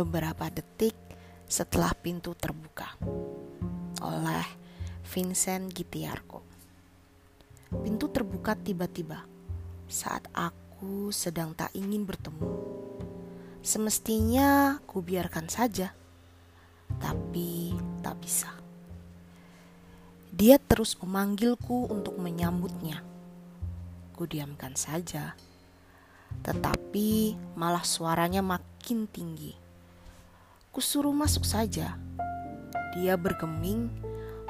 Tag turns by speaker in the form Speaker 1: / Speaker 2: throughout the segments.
Speaker 1: beberapa detik setelah pintu terbuka oleh Vincent Gitiarko. Pintu terbuka tiba-tiba saat aku sedang tak ingin bertemu. Semestinya ku biarkan saja, tapi tak bisa. Dia terus memanggilku untuk menyambutnya. Ku diamkan saja, tetapi malah suaranya makin tinggi. Kusuruh masuk saja. Dia bergeming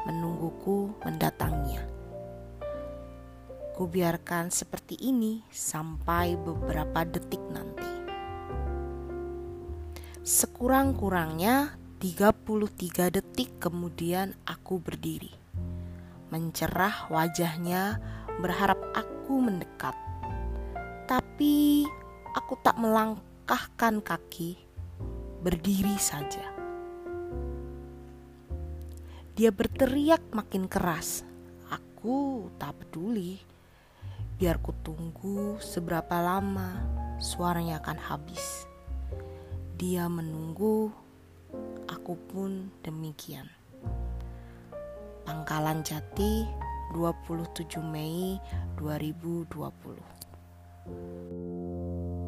Speaker 1: menungguku mendatanginya. Kubiarkan seperti ini sampai beberapa detik nanti. Sekurang-kurangnya 33 detik kemudian aku berdiri. Mencerah wajahnya berharap aku mendekat. Tapi aku tak melangkahkan kaki berdiri saja. Dia berteriak makin keras. Aku tak peduli. Biar ku tunggu seberapa lama suaranya akan habis. Dia menunggu, aku pun demikian. Pangkalan Jati, 27 Mei 2020.